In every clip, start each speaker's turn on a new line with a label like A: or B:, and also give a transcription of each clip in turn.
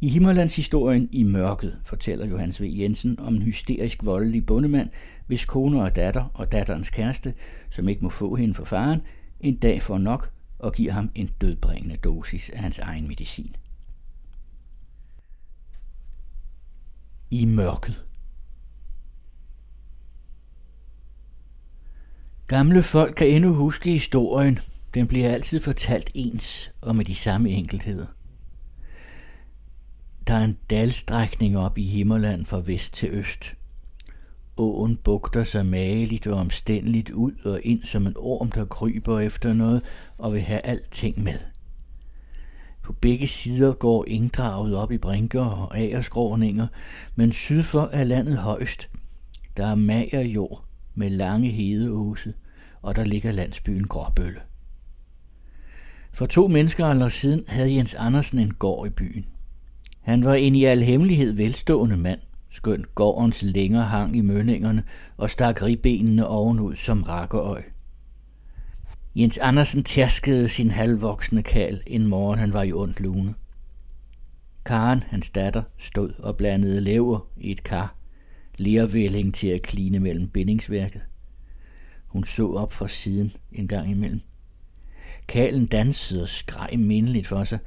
A: I Himmerlandshistorien i mørket fortæller Johannes V. Jensen om en hysterisk voldelig bondemand, hvis kone og datter og datterens kæreste, som ikke må få hende for faren, en dag får nok og giver ham en dødbringende dosis af hans egen medicin. I mørket Gamle folk kan endnu huske historien. Den bliver altid fortalt ens og med de samme enkeltheder. Der er en dalstrækning op i Himmerland fra vest til øst. Åen bugter sig mageligt og omstændeligt ud og ind som en orm, der kryber efter noget og vil have alting med. På begge sider går inddraget op i brinker og agerskråninger, men syd for er landet højst. Der er mager jord med lange hedeåse, og der ligger landsbyen Gråbølle. For to mennesker siden havde Jens Andersen en gård i byen. Han var en i al hemmelighed velstående mand, skønt gårdens længere hang i mønningerne og stak ribbenene ovenud som rakkeøj. Jens Andersen tærskede sin halvvoksne kal en morgen han var i ondt lune. Karen, hans datter, stod og blandede lever i et kar, lervælling til at kline mellem bindingsværket. Hun så op fra siden en gang imellem. Kalen dansede og skreg mindeligt for sig.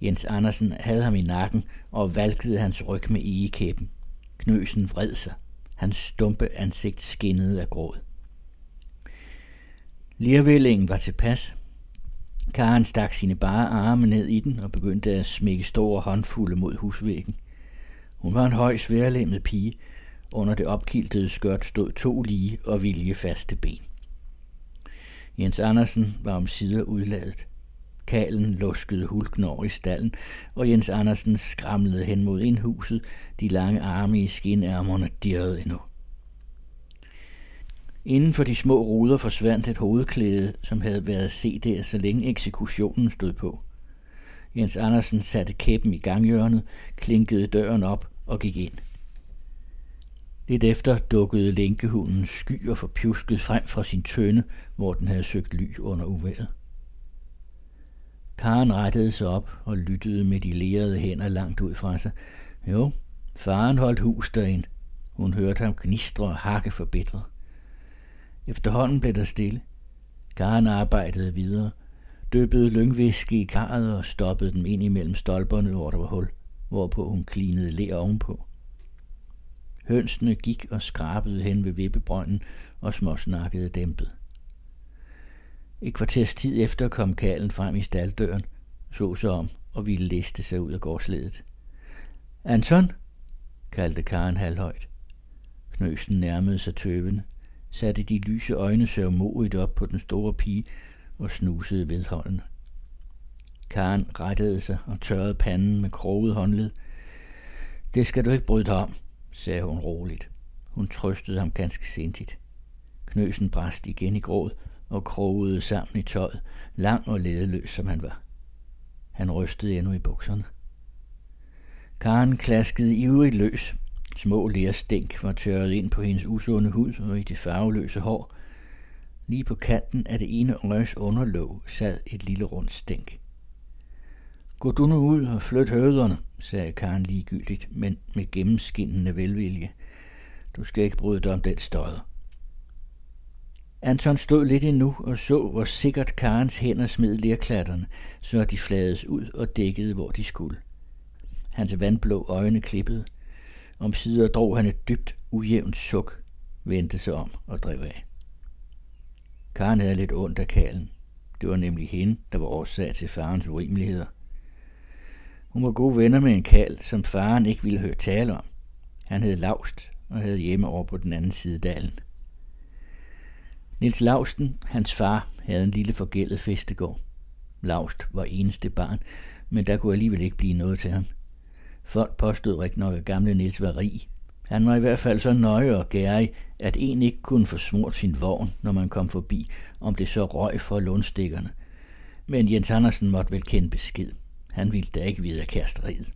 A: Jens Andersen havde ham i nakken og valgte hans ryg med egekæben. Knøsen vred sig. Hans stumpe ansigt skinnede af gråd. Lirvællingen var tilpas. Karen stak sine bare arme ned i den og begyndte at smække store håndfulde mod husvæggen. Hun var en høj, sværlemmet pige. Under det opkiltede skørt stod to lige og viljefaste ben. Jens Andersen var om sider udladet. Kalen luskede hulken over i stallen, og Jens Andersen skramlede hen mod indhuset. De lange arme i skinærmerne dirrede endnu. Inden for de små ruder forsvandt et hovedklæde, som havde været set der, så længe eksekutionen stod på. Jens Andersen satte kæppen i ganghjørnet, klinkede døren op og gik ind. Lidt efter dukkede lænkehunden sky og forpjusket frem fra sin tønde, hvor den havde søgt ly under uværet. Karen rettede sig op og lyttede med de lerede hænder langt ud fra sig. Jo, faren holdt hus derinde. Hun hørte ham gnistre og hakke forbitret. Efterhånden blev der stille. Karen arbejdede videre, døbede lyngviske i karret og stoppede dem ind imellem stolperne, hvor der var hul, hvorpå hun klinede ler ovenpå. Hønsene gik og skrabede hen ved vippebrønden og småsnakkede dæmpet. Et kvarters tid efter kom kalen frem i staldøren, så sig om og ville liste sig ud af gårdsledet. Anton, kaldte Karen halvhøjt. Knøsen nærmede sig tøven, satte de lyse øjne sørmodigt op på den store pige og snusede vedholden. Karen rettede sig og tørrede panden med kroget håndled. Det skal du ikke bryde dig om, sagde hun roligt. Hun trøstede ham ganske sindigt. Knøsen brast igen i gråd og krogede sammen i tøjet, lang og ledeløs som han var. Han rystede endnu i bukserne. Karen klaskede ivrigt løs. Små lærstænk var tørret ind på hendes usunde hud og i det farveløse hår. Lige på kanten af det ene øjes underlåg sad et lille rundt stænk. Gå du nu ud og flyt høderne, sagde Karen ligegyldigt, men med gennemskinnende velvilje. Du skal ikke bryde dig om den støder. Anton stod lidt endnu og så, hvor sikkert Karens hænder smed lerklatterne, så de flades ud og dækkede, hvor de skulle. Hans vandblå øjne klippede. Om sider drog han et dybt, ujævnt suk, vendte sig om og drev af. Karen havde lidt ondt af kalen. Det var nemlig hende, der var årsag til farens urimeligheder. Hun var gode venner med en kal, som faren ikke ville høre tale om. Han hed Laust og havde hjemme over på den anden side dalen. Nils Lausten, hans far, havde en lille forgældet festegård. Laust var eneste barn, men der kunne alligevel ikke blive noget til ham. Folk påstod rigtig nok, at gamle Nils var rig. Han var i hvert fald så nøje og gærig, at en ikke kunne få smurt sin vogn, når man kom forbi, om det så røg for lundstikkerne. Men Jens Andersen måtte vel kende besked. Han ville da ikke vide af kæresteriet.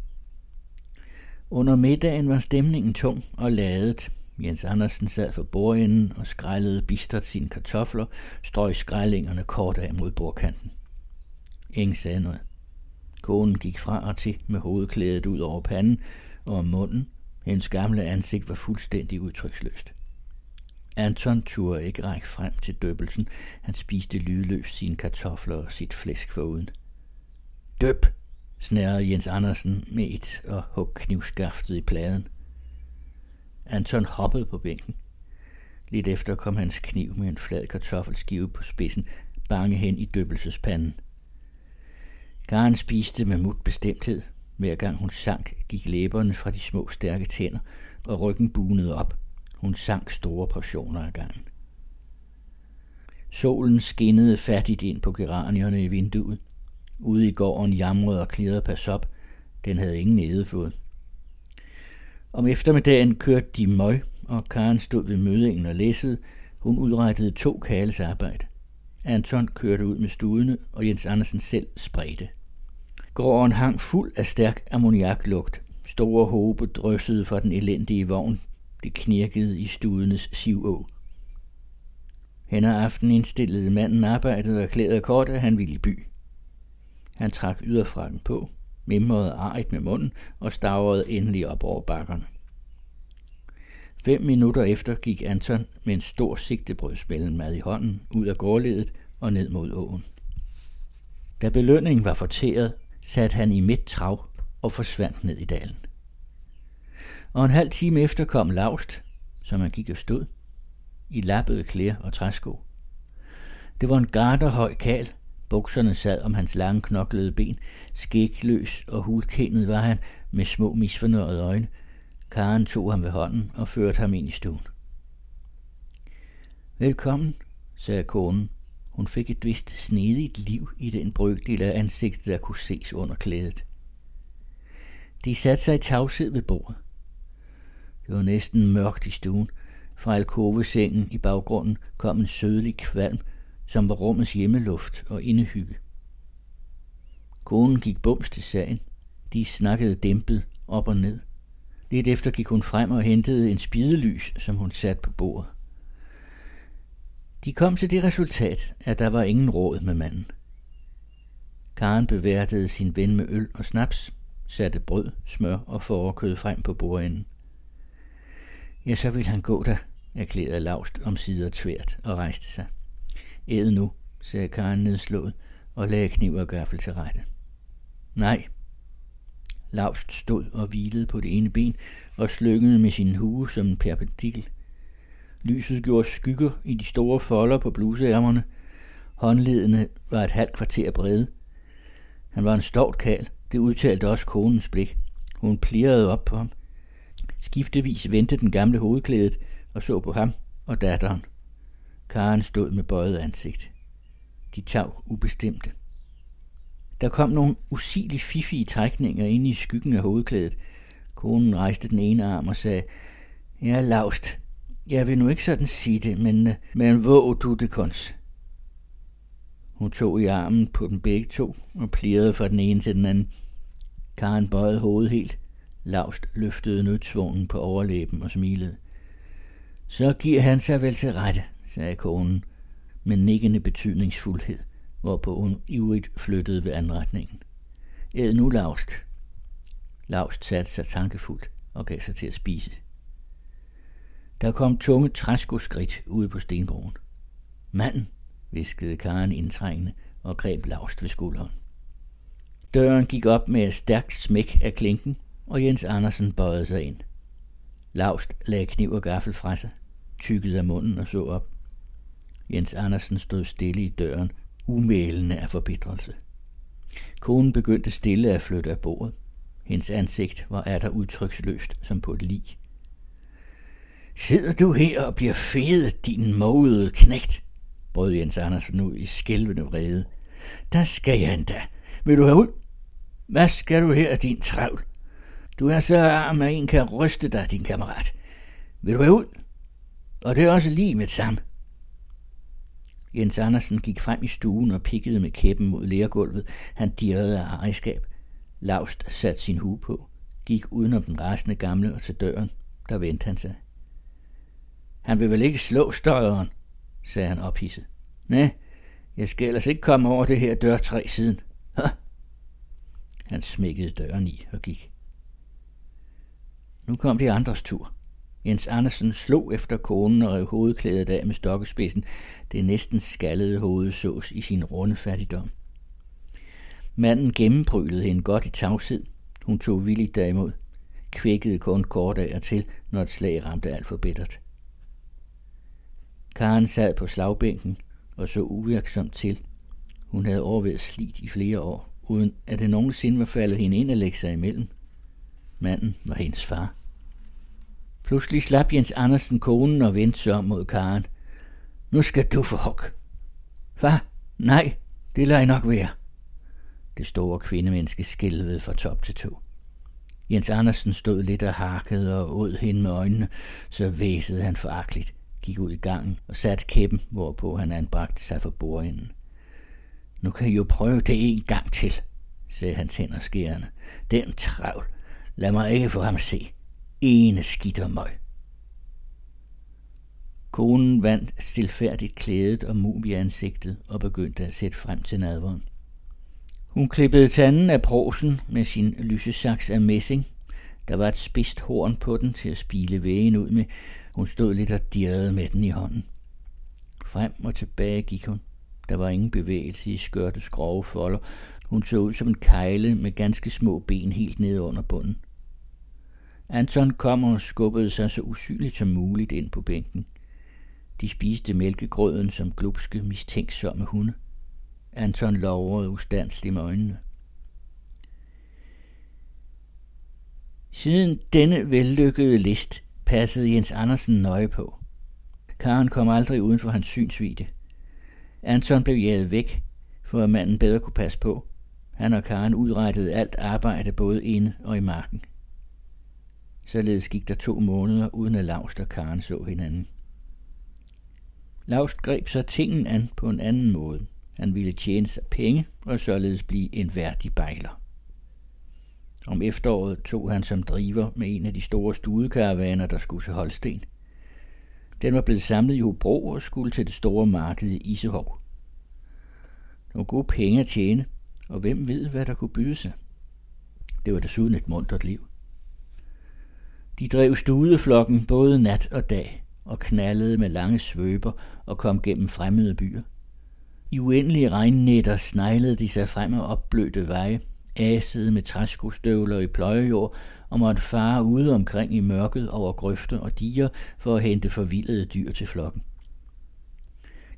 A: Under middagen var stemningen tung og ladet. Jens Andersen sad for bordenden og skrællede bistert sine kartofler, strøg skrællingerne kort af mod bordkanten. Ingen sagde noget. Konen gik fra og til med hovedklædet ud over panden og om munden. Hendes gamle ansigt var fuldstændig udtryksløst. Anton turde ikke række frem til døbelsen. Han spiste lydløst sine kartofler og sit flæsk foruden. Døb, snærede Jens Andersen med et og hug knivskaftet i pladen. Anton hoppede på bænken. Lidt efter kom hans kniv med en flad kartoffelskive på spidsen bange hen i døbelsespanden. Karen spiste med mut bestemthed. Hver gang hun sank, gik læberne fra de små stærke tænder, og ryggen bunede op. Hun sank store portioner af gangen. Solen skinnede fattigt ind på geranierne i vinduet. Ude i gården jamrede og klirrede pas op. Den havde ingen edefod. Om eftermiddagen kørte de møg, og Karen stod ved mødingen og læssede. Hun udrettede to kales arbejde. Anton kørte ud med studene, og Jens Andersen selv spredte. Gården hang fuld af stærk ammoniaklugt. Store håbe dryssede fra den elendige vogn. Det knirkede i studenes sivå. Hen ad aften indstillede manden arbejdet og erklærede kort, at han ville i by. Han trak yderfrakken på, mimrede arigt med munden og stavrede endelig op over bakkerne. Fem minutter efter gik Anton med en stor sigtebrødsmællen i hånden ud af gårdledet og ned mod åen. Da belønningen var forteret, satte han i midt trav og forsvandt ned i dalen. Og en halv time efter kom Laust, som han gik og stod, i lappede klæder og træsko. Det var en garderhøj kal, bukserne sad om hans lange knoklede ben, skægløs og hulkendet var han med små misfornøjede øjne. Karen tog ham ved hånden og førte ham ind i stuen. Velkommen, sagde konen. Hun fik et vist snedigt liv i den brøkdel af ansigtet, der kunne ses under klædet. De satte sig i tavshed ved bordet. Det var næsten mørkt i stuen. Fra alkovesengen i baggrunden kom en sødlig kvalm, som var rummets hjemmeluft og indehygge. Konen gik bums til sagen. De snakkede dæmpet op og ned. Lidt efter gik hun frem og hentede en spidelys, som hun satte på bordet. De kom til det resultat, at der var ingen råd med manden. Karen beværtede sin ven med øl og snaps, satte brød, smør og forekød frem på bordenden. Ja, så ville han gå der, erklærede Laust om sider tvært og rejste sig. Æd nu, sagde Karen nedslået og lagde kniv og gaffel til rette. Nej. Lavst stod og hvilede på det ene ben og slyngede med sin hue som en perpendikel. Lyset gjorde skygger i de store folder på bluseærmerne. Håndledene var et halvt kvarter brede. Han var en stort kal, det udtalte også konens blik. Hun plirrede op på ham. Skiftevis vendte den gamle hovedklædet og så på ham og datteren. Karen stod med bøjet ansigt. De tav ubestemte. Der kom nogle usigelige fiffige trækninger ind i skyggen af hovedklædet. Konen rejste den ene arm og sagde, Ja, lavst. jeg vil nu ikke sådan sige det, men, men våg du det kons. Hun tog i armen på dem begge to og plirede fra den ene til den anden. Karen bøjede hovedet helt. Lavst løftede nødsvognen på overlæben og smilede. Så giver han sig vel til rette, sagde konen med nikkende betydningsfuldhed, hvorpå hun ivrigt flyttede ved anretningen. Æd nu, Laust. Laust satte sig tankefuldt og gav sig til at spise. Der kom tunge træskoskridt ude på stenbroen. Manden, viskede Karen indtrængende og greb Laust ved skulderen. Døren gik op med et stærkt smæk af klinken, og Jens Andersen bøjede sig ind. Laust lagde kniv og gaffel fra sig, tykkede af munden og så op. Jens Andersen stod stille i døren, umælende af forbitrelse. Konen begyndte stille at flytte af bordet. Hendes ansigt var der udtryksløst som på et lig. Sidder du her og bliver fedet, din mågede knægt? brød Jens Andersen ud i skælvende vrede. Der skal jeg endda. Vil du have ud? Hvad skal du her, din travl? Du er så arm, at en kan ryste dig, din kammerat. Vil du have ud? Og det er også lige med det samme. Jens Andersen gik frem i stuen og pikkede med kæppen mod lærgulvet. Han dirrede af ejerskab. Laust satte sin hue på, gik udenom den rasende gamle og til døren. Der vendte han sig. Han vil vel ikke slå støjeren, sagde han ophidset. Nej, jeg skal ellers ikke komme over det her dørtræ siden. Hå? Han smækkede døren i og gik. Nu kom de andres tur. Jens Andersen slog efter konen og rev hovedklædet af med stokkespidsen. Det næsten skallede hoved sås i sin runde fattigdom. Manden gennembrylede hende godt i tavshed. Hun tog villigt derimod. Kvækkede kun kort af og til, når et slag ramte alt for bittert. Karen sad på slagbænken og så uvirksomt til. Hun havde overvejet slidt i flere år, uden at det nogensinde var faldet hende ind at lægge sig imellem. Manden var hendes far. Pludselig slap Jens Andersen konen og vendte sig om mod Karen. Nu skal du få hug. Hvad? Nej, det lader jeg nok være. Det store kvindemenneske skælvede fra top til to. Jens Andersen stod lidt og harkede og åd hende med øjnene, så væsede han foragteligt, gik ud i gangen og satte kæppen, hvorpå han anbragte sig for bordenden. Nu kan I jo prøve det en gang til, sagde han tænder skærende. Den travl. Lad mig ikke få ham se. Ene skidt og møg. Konen vandt stilfærdigt klædet og mumieansigtet og begyndte at sætte frem til nadveren. Hun klippede tanden af prosen med sin lysesaks af messing. Der var et spidst horn på den til at spile vægen ud med. Hun stod lidt og dirrede med den i hånden. Frem og tilbage gik hun. Der var ingen bevægelse i skørtets grove folder. Hun så ud som en kejle med ganske små ben helt nede under bunden. Anton kom og skubbede sig så usynligt som muligt ind på bænken. De spiste mælkegrøden som glupske, mistænksomme hunde. Anton lovrede ustandsligt med øjnene. Siden denne vellykkede list passede Jens Andersen nøje på. Karen kom aldrig uden for hans synsvide. Anton blev jaget væk, for at manden bedre kunne passe på. Han og Karen udrettede alt arbejde både inde og i marken. Således gik der to måneder, uden at Laust og Karen så hinanden. Laust greb så tingen an på en anden måde. Han ville tjene sig penge og således blive en værdig bejler. Om efteråret tog han som driver med en af de store studekaravaner, der skulle til Holsten. Den var blevet samlet i Hobro og skulle til det store marked i Isehov. Der var gode penge at tjene, og hvem ved, hvad der kunne byde sig. Det var desuden et muntert liv. De drev studeflokken både nat og dag og knaldede med lange svøber og kom gennem fremmede byer. I uendelige regnnetter sneglede de sig frem og opblødte veje, asede med træskostøvler i pløjejord og måtte fare ude omkring i mørket over grøfter og diger for at hente forvildede dyr til flokken.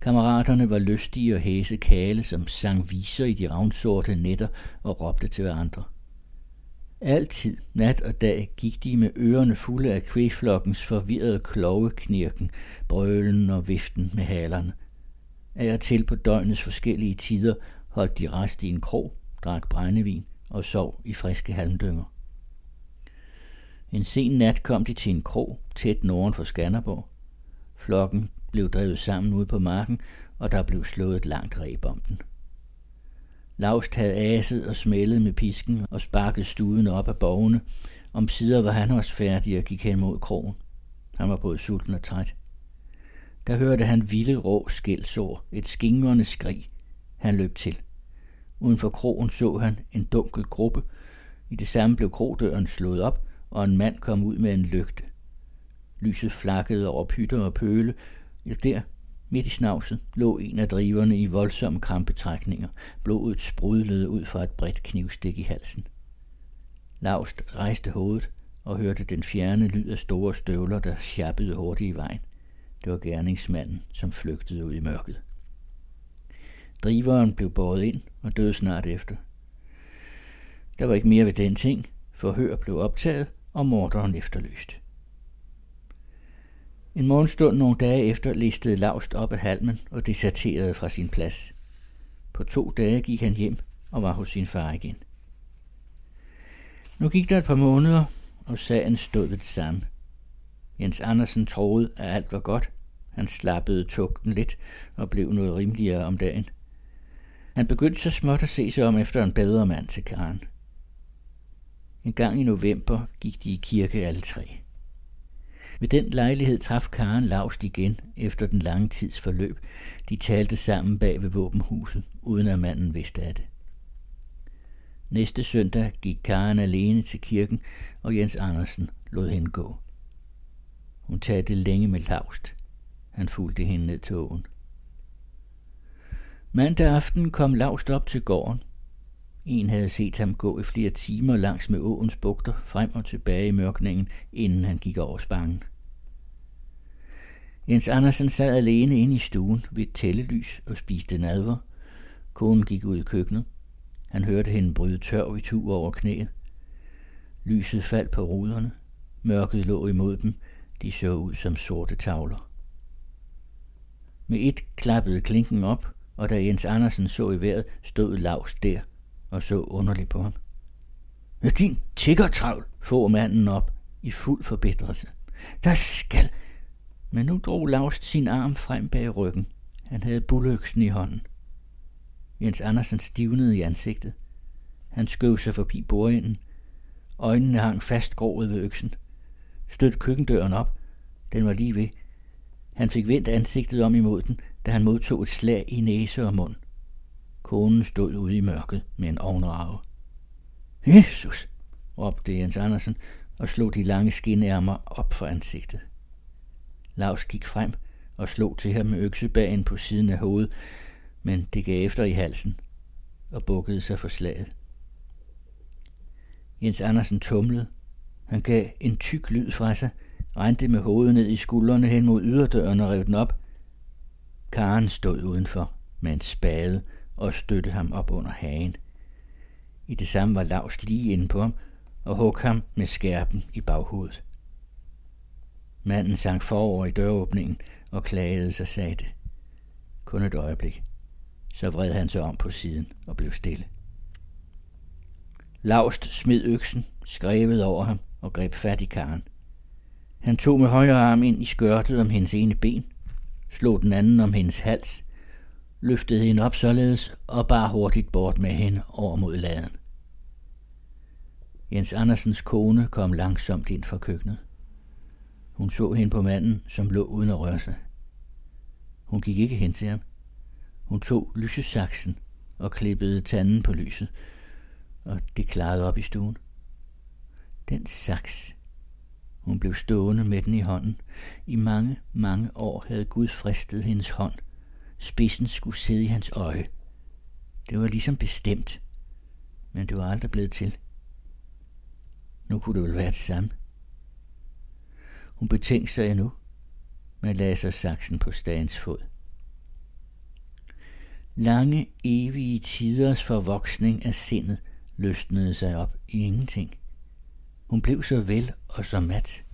A: Kammeraterne var lystige og hæse kale, som sang viser i de ravnsorte netter og råbte til hverandre. Altid, nat og dag, gik de med ørerne fulde af kvægflokkens forvirrede kloveknirken, brølen og viften med halerne. Af og til på døgnets forskellige tider holdt de rest i en krog, drak brændevin og sov i friske halmdynger. En sen nat kom de til en krog tæt norden for Skanderborg. Flokken blev drevet sammen ude på marken, og der blev slået et langt reb om den. Laust havde aset og smældet med pisken og sparket studen op af borgene. Om sider var han også færdig og gik hen mod krogen. Han var både sulten og træt. Der hørte han vilde rå skældsår, et skingrende skrig. Han løb til. Uden for krogen så han en dunkel gruppe. I det samme blev krodøren slået op, og en mand kom ud med en lygte. Lyset flakkede over pytter og pøle. Ja, der, midt i snavset, lå en af driverne i voldsomme krampetrækninger. Blodet sprudlede ud fra et bredt knivstik i halsen. Laust rejste hovedet og hørte den fjerne lyd af store støvler, der sjappede hurtigt i vejen. Det var gerningsmanden, som flygtede ud i mørket. Driveren blev båret ind og døde snart efter. Der var ikke mere ved den ting. Forhør blev optaget, og morderen efterlyst. En morgenstund nogle dage efter listede Lavst op af halmen og deserterede fra sin plads. På to dage gik han hjem og var hos sin far igen. Nu gik der et par måneder, og sagen stod ved det samme. Jens Andersen troede, at alt var godt. Han slappede tugten lidt og blev noget rimeligere om dagen. Han begyndte så småt at se sig om efter en bedre mand til Karen. En gang i november gik de i kirke alle tre. Ved den lejlighed traf Karen Laust igen efter den lange tids forløb. De talte sammen bag ved våbenhuset, uden at manden vidste af det. Næste søndag gik Karen alene til kirken, og Jens Andersen lod hende gå. Hun talte længe med Laust. Han fulgte hende ned til åen. Mandag aften kom Laust op til gården. En havde set ham gå i flere timer langs med åens bugter, frem og tilbage i mørkningen, inden han gik over spangen. Jens Andersen sad alene inde i stuen ved et tællelys og spiste nadver. Konen gik ud i køkkenet. Han hørte hende bryde tør i tu over knæet. Lyset faldt på ruderne. Mørket lå imod dem. De så ud som sorte tavler. Med et klappede klinken op, og da Jens Andersen så i vejret, stod Lars der og så underligt på ham. Din tiggertravl, få manden op i fuld forbedrelse. Der skal... Men nu drog Laust sin arm frem bag ryggen. Han havde bulløksen i hånden. Jens Andersen stivnede i ansigtet. Han skøv sig forbi bordenden. Øjnene hang fast grået ved øksen. Stødte køkkendøren op. Den var lige ved. Han fik vendt ansigtet om imod den, da han modtog et slag i næse og mund. Konen stod ude i mørket med en ovnrave. Jesus, råbte Jens Andersen og slog de lange skinærmer op for ansigtet. Lars gik frem og slog til ham med øksebagen på siden af hovedet, men det gav efter i halsen og bukkede sig for slaget. Jens Andersen tumlede. Han gav en tyk lyd fra sig, rendte med hovedet ned i skuldrene hen mod yderdøren og rev den op. Karen stod udenfor med en spade og støtte ham op under hagen. I det samme var Lars lige inde på ham og hugg ham med skærpen i baghovedet. Manden sank forover i døråbningen og klagede sig sagte. Kun et øjeblik. Så vred han sig om på siden og blev stille. Laust smed øksen, skrevet over ham og greb fat i karen. Han tog med højre arm ind i skørtet om hendes ene ben, slog den anden om hendes hals løftede hende op således og bar hurtigt bort med hende over mod laden. Jens Andersens kone kom langsomt ind fra køkkenet. Hun så hende på manden, som lå uden at røre sig. Hun gik ikke hen til ham. Hun tog lysesaksen og klippede tanden på lyset, og det klarede op i stuen. Den saks. Hun blev stående med den i hånden. I mange, mange år havde Gud fristet hendes hånd – Spidsen skulle sidde i hans øje. Det var ligesom bestemt, men det var aldrig blevet til. Nu kunne det vel være det samme. Hun betænkte sig endnu, men lagde sig saksen på stagens fod. Lange, evige tiders forvoksning af sindet løsnede sig op i ingenting. Hun blev så vel og så mat.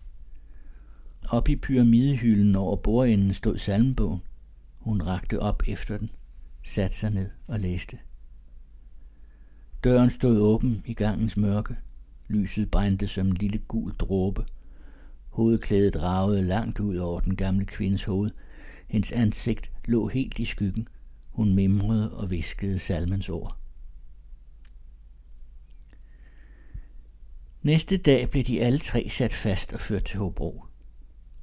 A: Op i pyramidehylden over bordenden stod salmbogen. Hun rakte op efter den, satte sig ned og læste. Døren stod åben i gangens mørke. Lyset brændte som en lille gul dråbe. Hovedklædet ragede langt ud over den gamle kvindes hoved. Hendes ansigt lå helt i skyggen. Hun mimrede og viskede salmens ord. Næste dag blev de alle tre sat fast og ført til Hobro.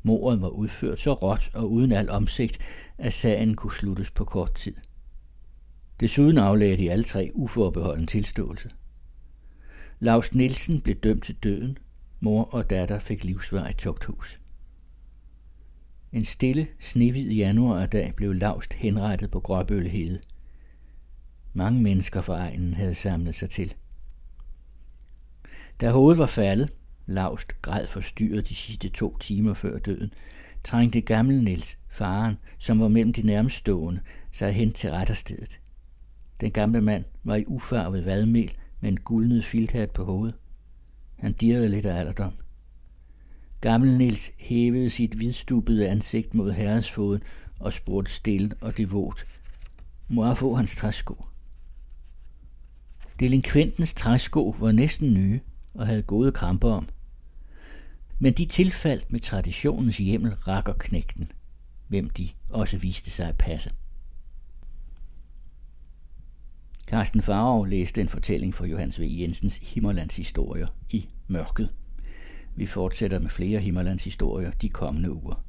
A: Mordet var udført så råt og uden al omsigt, at sagen kunne sluttes på kort tid. Desuden aflagde de alle tre uforbeholden tilståelse. Lars Nielsen blev dømt til døden. Mor og datter fik livsvar i tugthus. En stille, snehvid januardag blev Laust henrettet på Gråbølhede. Mange mennesker fra egnen havde samlet sig til. Da hovedet var faldet, Laust græd forstyrret de sidste to timer før døden, trængte gamle Nils, faren, som var mellem de nærmest stående, sig hen til retterstedet. Den gamle mand var i ufarvet vadmel med en guldnet filthat på hovedet. Han dirrede lidt af alderdom. Gammel Nils hævede sit hvidstubede ansigt mod herresfoden og spurgte stille og devot. Må jeg få hans træsko? Delinkventens træsko var næsten nye og havde gode kramper om. Men de tilfaldt med traditionens hjemmel rakker knægten, hvem de også viste sig at passe. Carsten Farov læste en fortælling fra Johannes V. Jensens Himmerlands historier i Mørket. Vi fortsætter med flere Himmerlands historier de kommende uger.